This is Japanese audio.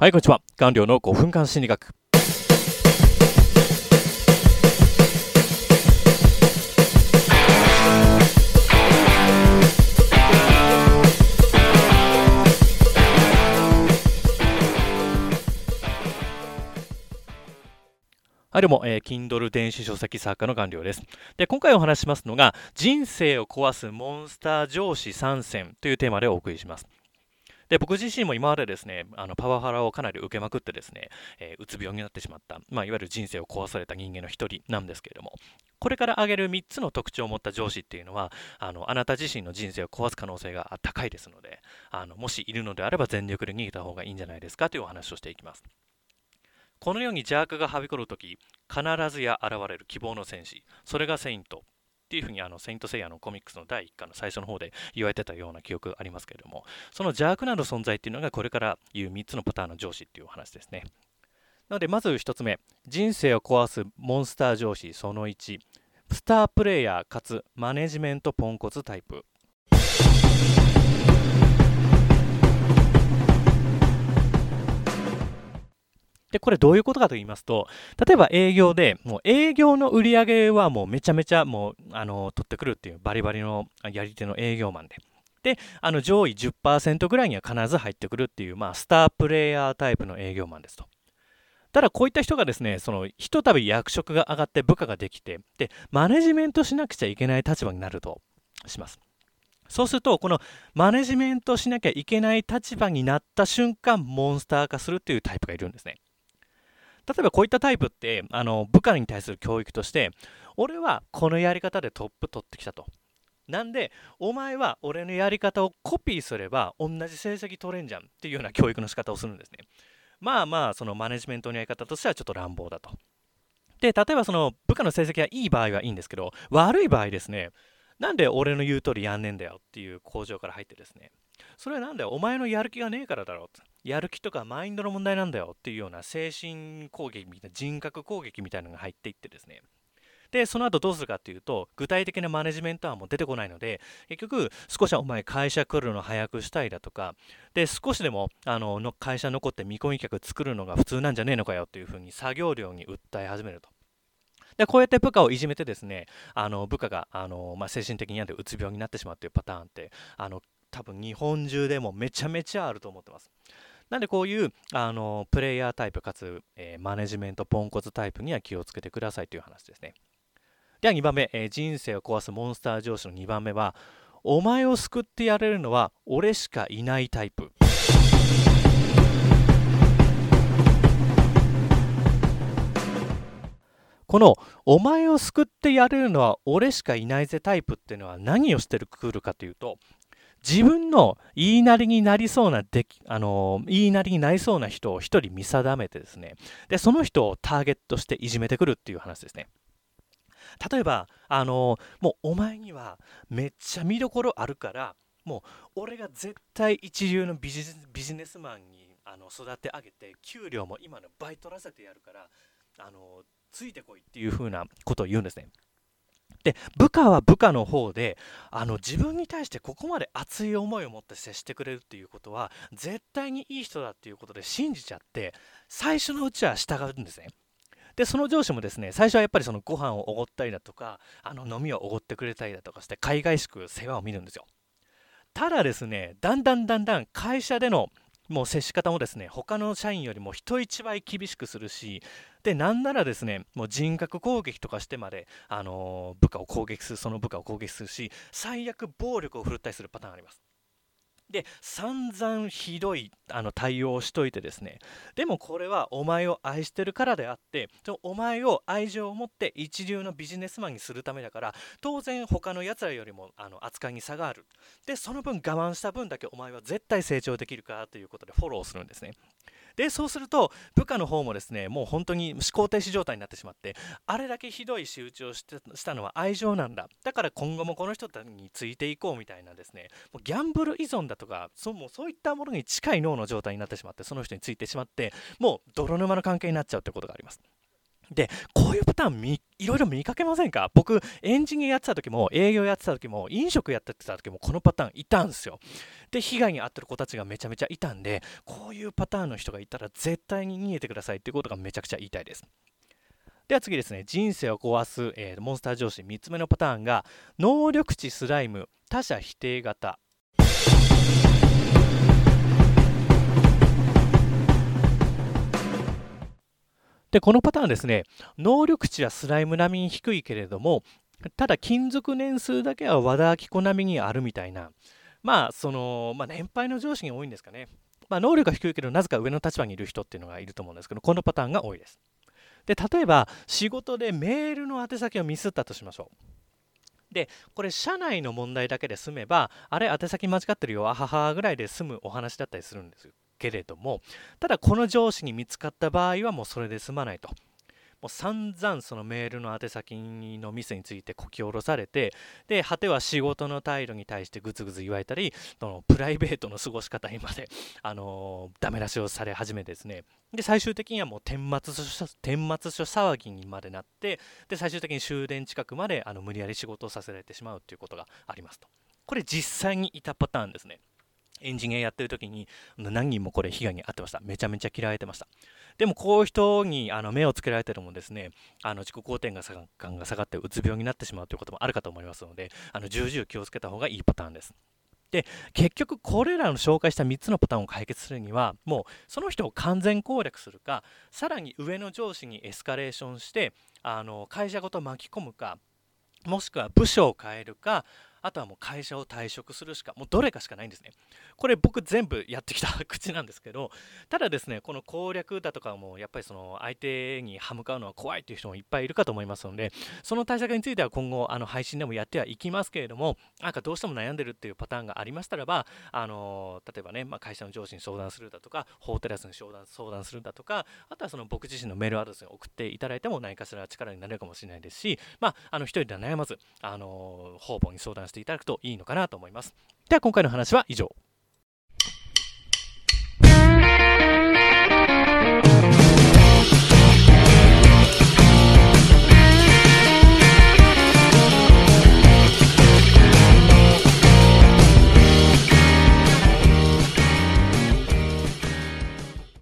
はい、こんにちは。官僚の5分間心理学。はい、どうも、えー、Kindle 電子書籍作家の官僚です。で、今回お話ししますのが、人生を壊すモンスター上司参戦というテーマでお送りします。で、僕自身も今までですね、あのパワハラをかなり受けまくってですね、えー、うつ病になってしまった、まあ、いわゆる人生を壊された人間の一人なんですけれども、これから挙げる3つの特徴を持った上司っていうのは、あのあなた自身の人生を壊す可能性が高いですので、あのもしいるのであれば全力で逃げた方がいいんじゃないですかというお話をしていきます。このように邪悪がはびこるとき、必ずや現れる希望の戦士、それがセイントっていうふうにあのセイント・セイヤのコミックスの第1巻の最初の方で言われてたような記憶ありますけれども、その邪悪なる存在っていうのがこれから言う3つのパターンの上司っていうお話ですね。なのでまず1つ目、人生を壊すモンスター上司その1、スタープレイヤーかつマネジメントポンコツタイプ。で、これどういうことかと言いますと、例えば営業で、もう営業の売り上げはもうめちゃめちゃもう、あの、取ってくるっていうバリバリのやり手の営業マンで。で、あの、上位10%ぐらいには必ず入ってくるっていう、まあ、スタープレイヤータイプの営業マンですと。ただ、こういった人がですね、その、ひとたび役職が上がって部下ができて、で、マネジメントしなくちゃいけない立場になるとします。そうすると、このマネジメントしなきゃいけない立場になった瞬間、モンスター化するっていうタイプがいるんですね。例えばこういったタイプってあの部下に対する教育として俺はこのやり方でトップ取ってきたと。なんでお前は俺のやり方をコピーすれば同じ成績取れんじゃんっていうような教育の仕方をするんですね。まあまあそのマネジメントのやり方としてはちょっと乱暴だと。で例えばその部下の成績がいい場合はいいんですけど悪い場合ですね。なんで俺の言う通りやんねんだよっていう工場から入ってですね。それはなんだよ。お前のやる気がねえからだろうやる気とかマインドの問題なんだよっていうような精神攻撃みたいな人格攻撃みたいなのが入っていってですね。でその後どうするかっていうと具体的なマネジメント案も出てこないので結局少しはお前会社来るの早くしたいだとかで少しでもあのの会社残って見込み客作るのが普通なんじゃねえのかよっていうふうに作業量に訴え始めると。でこうやって部下をいじめてですねあの部下があの、まあ、精神的に病んでうつ病になってしまうっていうパターンってあの多分日本中でもめちゃめちゃあると思ってます。なんでこういうあのプレイヤータイプかつ、えー、マネジメントポンコツタイプには気をつけてくださいという話ですね。では2番目、えー、人生を壊すモンスター上司の2番目はお前を救ってやれるのは俺しかいないタイプ。このお前を救ってやれるのは俺しかいないぜタイプっていうのは何をしてくるかというと自分の言いなりになりそうなで、あの言いなりになりそうな人を一人見定めてですね、で、その人をターゲットしていじめてくるっていう話ですね。例えば、あのもうお前にはめっちゃ見どころあるから、もう俺が絶対一流のビジビジネスマンにあの育て上げて、給料も今の倍取らせてやるから、あのついてこいっていう風なことを言うんですね。で部下は部下の方であの自分に対してここまで熱い思いを持って接してくれるっていうことは絶対にいい人だっていうことで信じちゃって最初のうちは従うんですね。でその上司もですね最初はやっぱりそのご飯をおごったりだとかあの飲みをおごってくれたりだとかして海外しく世話を見るんですよ。ただですねだんだんだんだん会社でのもう接し方もですね他の社員よりも人一倍厳しくするしでなんならですねもう人格攻撃とかしてまで、あの、部下を攻撃するその部下を攻撃するし最悪暴力を振るったりするパターンがあります。で散々ひどいあの対応をしといてですね。でもこれはお前を愛してるからであってお前を愛情を持って一流のビジネスマンにするためだから当然他のやつらよりもあの扱いに差がある。でその分我慢した分だけお前は絶対成長できるからということでフォローするんですね。でそうすると部下の方もですねもう本当に思考停止状態になってしまってあれだけひどい仕打ちをしたのは愛情なんだ。だから今後もこの人たちについていこうみたいなですねもうギャンブル依存だとかそもうそういったものに近い脳の状態になってしまってその人についてしまってもう泥沼の関係になっちゃうってことがあります。で、こういうパターンみいろいろ見かけませんか？僕、エンジニアやってた時も、営業やってた時も、飲食やってた時も、このパターンいたんですよ。で、被害に遭ってる子たちがめちゃめちゃいたんで、こういうパターンの人がいたら絶対に逃げてくださいっていうことがめちゃくちゃ言いたいです。では次ですね、人生を壊す、えー、モンスター上司3つ目のパターンが、能力値スライム、他者否定型。で、このパターンですね、能力値はスライム並みに低いけれども、ただ勤続年数だけは和田アキ子並みにあるみたいな、まあ、その、まあ、年配の上司が多いんですかね。まあ、能力が低いけど、なぜか上の立場にいる人っていうのがいると思うんですけど、このパターンが多いです。で、例えば、仕事でメールの宛先をミスったとしましょう。で、これ、社内の問題だけで済めば、あれ、宛先間違ってるよ、あははぐらいで済むお話だったりするんですけれどもただこの上司に見つかった場合はもうそれで済まないと。もう散々そのメールの宛先のミスについてこき下ろされてで果ては仕事の態度に対してグツグツ言われたりそのプライベートの過ごし方にまで、あのー、ダメ出しをされ始めてですね。で最終的にはもう顛末書顛末書騒ぎにまでなってで最終的に終電近くまであの無理やり仕事をさせられてしまうということがありますと。これ実際にいたパターンですね。エンジニアやってる時に何人もこれ被害に遭ってました。めちゃめちゃ嫌われてました。でもこういう人にあの目をつけられてるもですね、あの自己肯定感が下がってうつ病になってしまうということもあるかと思いますので、あの重々気をつけた方がいいパターンです。で結局これらの紹介した3つのパターンを解決するにはもうその人を完全攻略するかさらに上の上司にエスカレーションしてあの会社ごと巻き込むかもしくは部署を変えるかあとはもう会社を退職するしか、もうどれかしかないんですね。これ僕全部やってきた 口なんですけど、ただですね、この攻略だとかもやっぱりその相手に歯向かうのは怖いという人もいっぱいいるかと思いますので、その対策については今後あの配信でもやってはいきますけれども、なんかどうしても悩んでるっていうパターンがありましたらば、あの例えばね、まあ、会社の上司に相談するだとか、法テラスに相談相談するだとか、あとはその僕自身のメールアドレスに送っていただいても何かしら力になれるかもしれないですし、まあ、あの一人では悩まず、あの方々に相談していただくといいのかなと思います。では今回の話は以上。